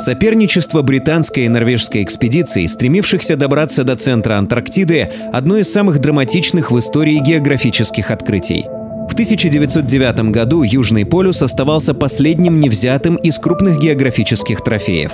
Соперничество британской и норвежской экспедиций, стремившихся добраться до центра Антарктиды, одно из самых драматичных в истории географических открытий. В 1909 году Южный полюс оставался последним невзятым из крупных географических трофеев.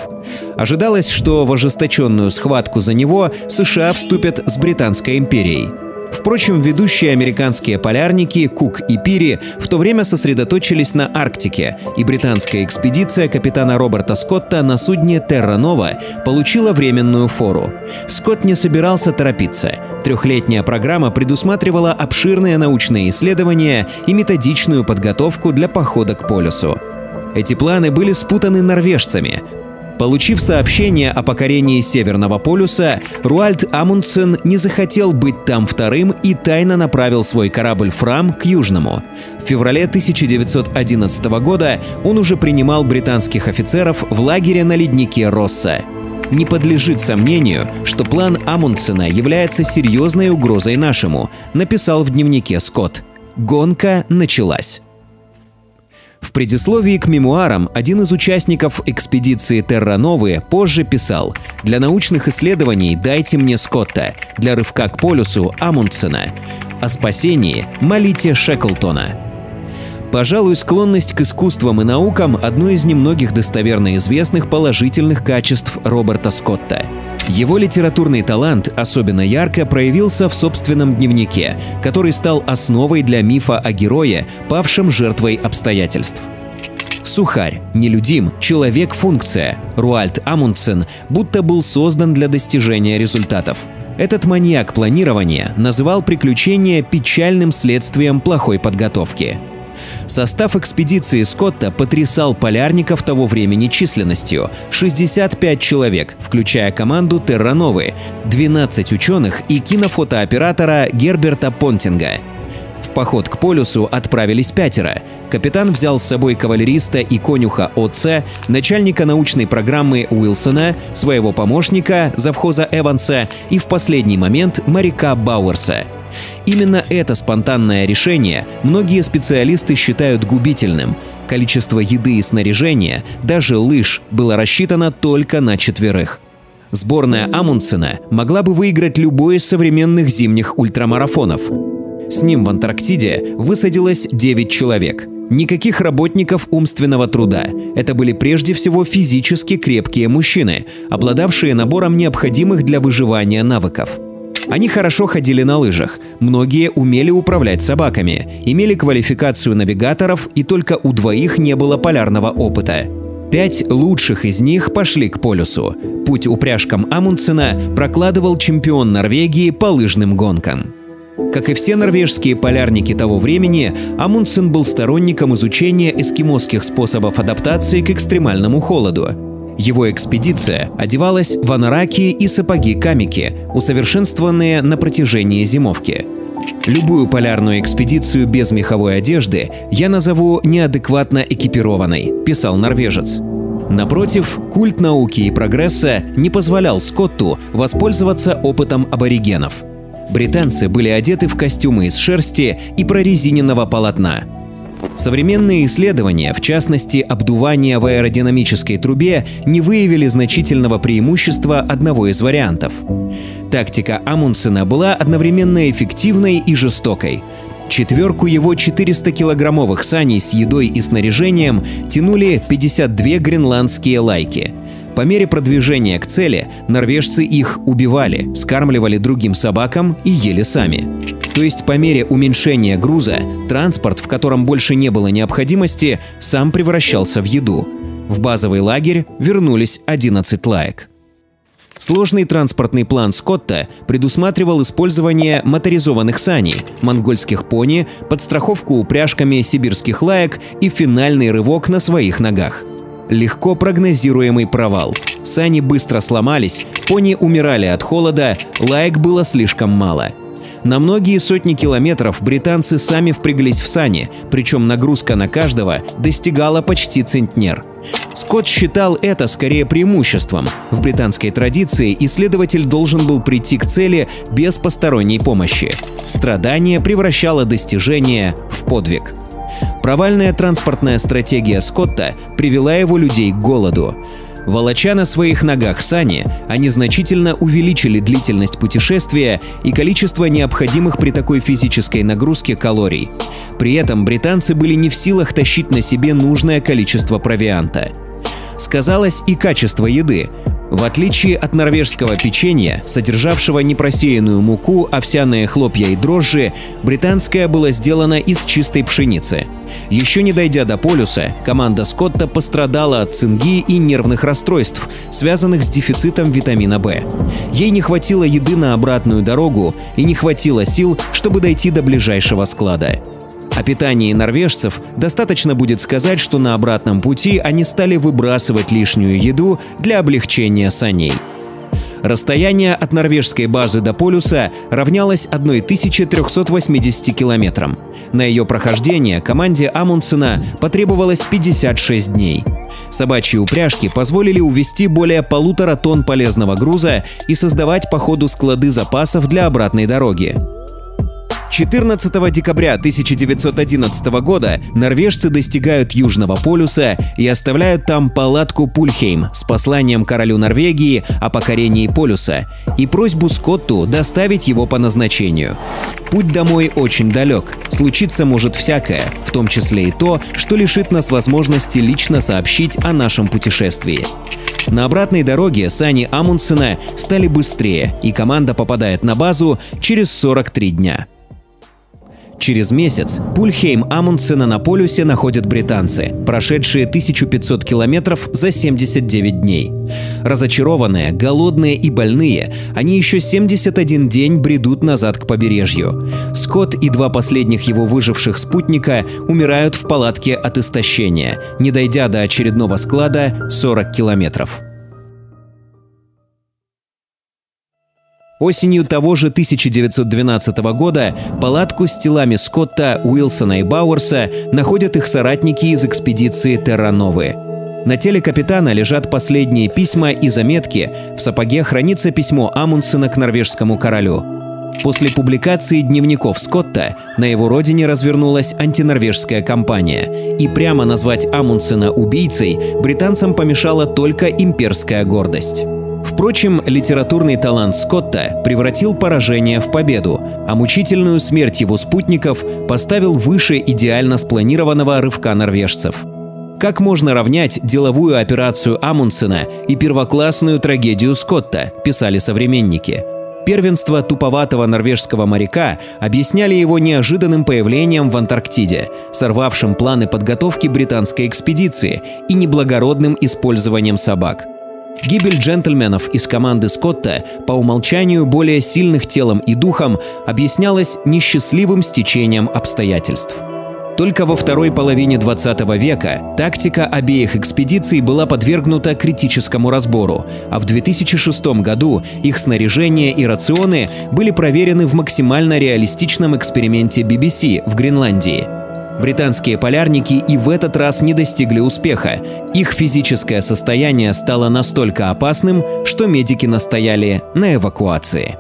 Ожидалось, что в ожесточенную схватку за него США вступят с Британской империей – Впрочем, ведущие американские полярники Кук и Пири в то время сосредоточились на Арктике, и британская экспедиция капитана Роберта Скотта на судне Терра Нова получила временную фору. Скотт не собирался торопиться. Трехлетняя программа предусматривала обширные научные исследования и методичную подготовку для похода к полюсу. Эти планы были спутаны норвежцами, Получив сообщение о покорении Северного полюса, Руальд Амундсен не захотел быть там вторым и тайно направил свой корабль «Фрам» к Южному. В феврале 1911 года он уже принимал британских офицеров в лагере на леднике Росса. Не подлежит сомнению, что план Амундсена является серьезной угрозой нашему, написал в дневнике Скотт. Гонка началась. В предисловии к мемуарам один из участников экспедиции Терра Новые позже писал «Для научных исследований дайте мне Скотта, для рывка к полюсу – Амундсена, о спасении молите Шеклтона». Пожалуй, склонность к искусствам и наукам – одно из немногих достоверно известных положительных качеств Роберта Скотта. Его литературный талант особенно ярко проявился в собственном дневнике, который стал основой для мифа о герое, павшем жертвой обстоятельств. Сухарь, нелюдим, человек-функция, Руальд Амундсен будто был создан для достижения результатов. Этот маньяк планирования называл приключения печальным следствием плохой подготовки. Состав экспедиции Скотта потрясал полярников того времени численностью – 65 человек, включая команду Террановы, 12 ученых и кинофотооператора Герберта Понтинга. В поход к полюсу отправились пятеро. Капитан взял с собой кавалериста и конюха ОЦ, начальника научной программы Уилсона, своего помощника, завхоза Эванса и в последний момент моряка Бауэрса – Именно это спонтанное решение многие специалисты считают губительным. Количество еды и снаряжения, даже лыж, было рассчитано только на четверых. Сборная Амундсена могла бы выиграть любой из современных зимних ультрамарафонов. С ним в Антарктиде высадилось 9 человек. Никаких работников умственного труда. Это были прежде всего физически крепкие мужчины, обладавшие набором необходимых для выживания навыков – они хорошо ходили на лыжах, многие умели управлять собаками, имели квалификацию навигаторов и только у двоих не было полярного опыта. Пять лучших из них пошли к полюсу. Путь упряжкам Амундсена прокладывал чемпион Норвегии по лыжным гонкам. Как и все норвежские полярники того времени, Амундсен был сторонником изучения эскимосских способов адаптации к экстремальному холоду. Его экспедиция одевалась в анараки и сапоги-камики, усовершенствованные на протяжении зимовки. Любую полярную экспедицию без меховой одежды я назову неадекватно экипированной, писал норвежец. Напротив, культ науки и прогресса не позволял Скотту воспользоваться опытом аборигенов. Британцы были одеты в костюмы из шерсти и прорезиненного полотна, Современные исследования, в частности обдувание в аэродинамической трубе, не выявили значительного преимущества одного из вариантов. Тактика Амундсена была одновременно эффективной и жестокой. Четверку его 400-килограммовых саней с едой и снаряжением тянули 52 гренландские лайки. По мере продвижения к цели норвежцы их убивали, скармливали другим собакам и ели сами. То есть по мере уменьшения груза транспорт, в котором больше не было необходимости, сам превращался в еду. В базовый лагерь вернулись 11 лаек. Сложный транспортный план Скотта предусматривал использование моторизованных саней, монгольских пони, подстраховку упряжками сибирских лаек и финальный рывок на своих ногах. Легко прогнозируемый провал. Сани быстро сломались, пони умирали от холода, лаек было слишком мало – на многие сотни километров британцы сами впряглись в сани, причем нагрузка на каждого достигала почти центнер. Скотт считал это скорее преимуществом. В британской традиции исследователь должен был прийти к цели без посторонней помощи. Страдание превращало достижение в подвиг. Провальная транспортная стратегия Скотта привела его людей к голоду. Волоча на своих ногах сани, они значительно увеличили длительность путешествия и количество необходимых при такой физической нагрузке калорий. При этом британцы были не в силах тащить на себе нужное количество провианта. Сказалось и качество еды. В отличие от норвежского печенья, содержавшего непросеянную муку, овсяные хлопья и дрожжи, британское было сделано из чистой пшеницы. Еще не дойдя до полюса, команда Скотта пострадала от цинги и нервных расстройств, связанных с дефицитом витамина В. Ей не хватило еды на обратную дорогу и не хватило сил, чтобы дойти до ближайшего склада. О питании норвежцев достаточно будет сказать, что на обратном пути они стали выбрасывать лишнюю еду для облегчения саней. Расстояние от норвежской базы до полюса равнялось 1380 километрам. На ее прохождение команде Амундсена потребовалось 56 дней. Собачьи упряжки позволили увезти более полутора тонн полезного груза и создавать по ходу склады запасов для обратной дороги. 14 декабря 1911 года норвежцы достигают Южного полюса и оставляют там палатку Пульхейм с посланием королю Норвегии о покорении полюса и просьбу Скотту доставить его по назначению. Путь домой очень далек, случиться может всякое, в том числе и то, что лишит нас возможности лично сообщить о нашем путешествии. На обратной дороге сани Амундсена стали быстрее, и команда попадает на базу через 43 дня. Через месяц Пульхейм Амундсена на полюсе находят британцы, прошедшие 1500 километров за 79 дней. Разочарованные, голодные и больные, они еще 71 день бредут назад к побережью. Скотт и два последних его выживших спутника умирают в палатке от истощения, не дойдя до очередного склада 40 километров. Осенью того же 1912 года палатку с телами Скотта, Уилсона и Бауэрса находят их соратники из экспедиции Террановы. На теле капитана лежат последние письма и заметки, в сапоге хранится письмо Амундсена к норвежскому королю. После публикации дневников Скотта на его родине развернулась антинорвежская кампания, и прямо назвать Амундсена убийцей британцам помешала только имперская гордость. Впрочем, литературный талант Скотта превратил поражение в победу, а мучительную смерть его спутников поставил выше идеально спланированного рывка норвежцев. Как можно равнять деловую операцию Амундсена и первоклассную трагедию Скотта, писали современники. Первенство туповатого норвежского моряка объясняли его неожиданным появлением в Антарктиде, сорвавшим планы подготовки британской экспедиции и неблагородным использованием собак – Гибель джентльменов из команды Скотта, по умолчанию более сильных телом и духом, объяснялась несчастливым стечением обстоятельств. Только во второй половине 20 века тактика обеих экспедиций была подвергнута критическому разбору, а в 2006 году их снаряжение и рационы были проверены в максимально реалистичном эксперименте BBC в Гренландии – Британские полярники и в этот раз не достигли успеха. Их физическое состояние стало настолько опасным, что медики настояли на эвакуации.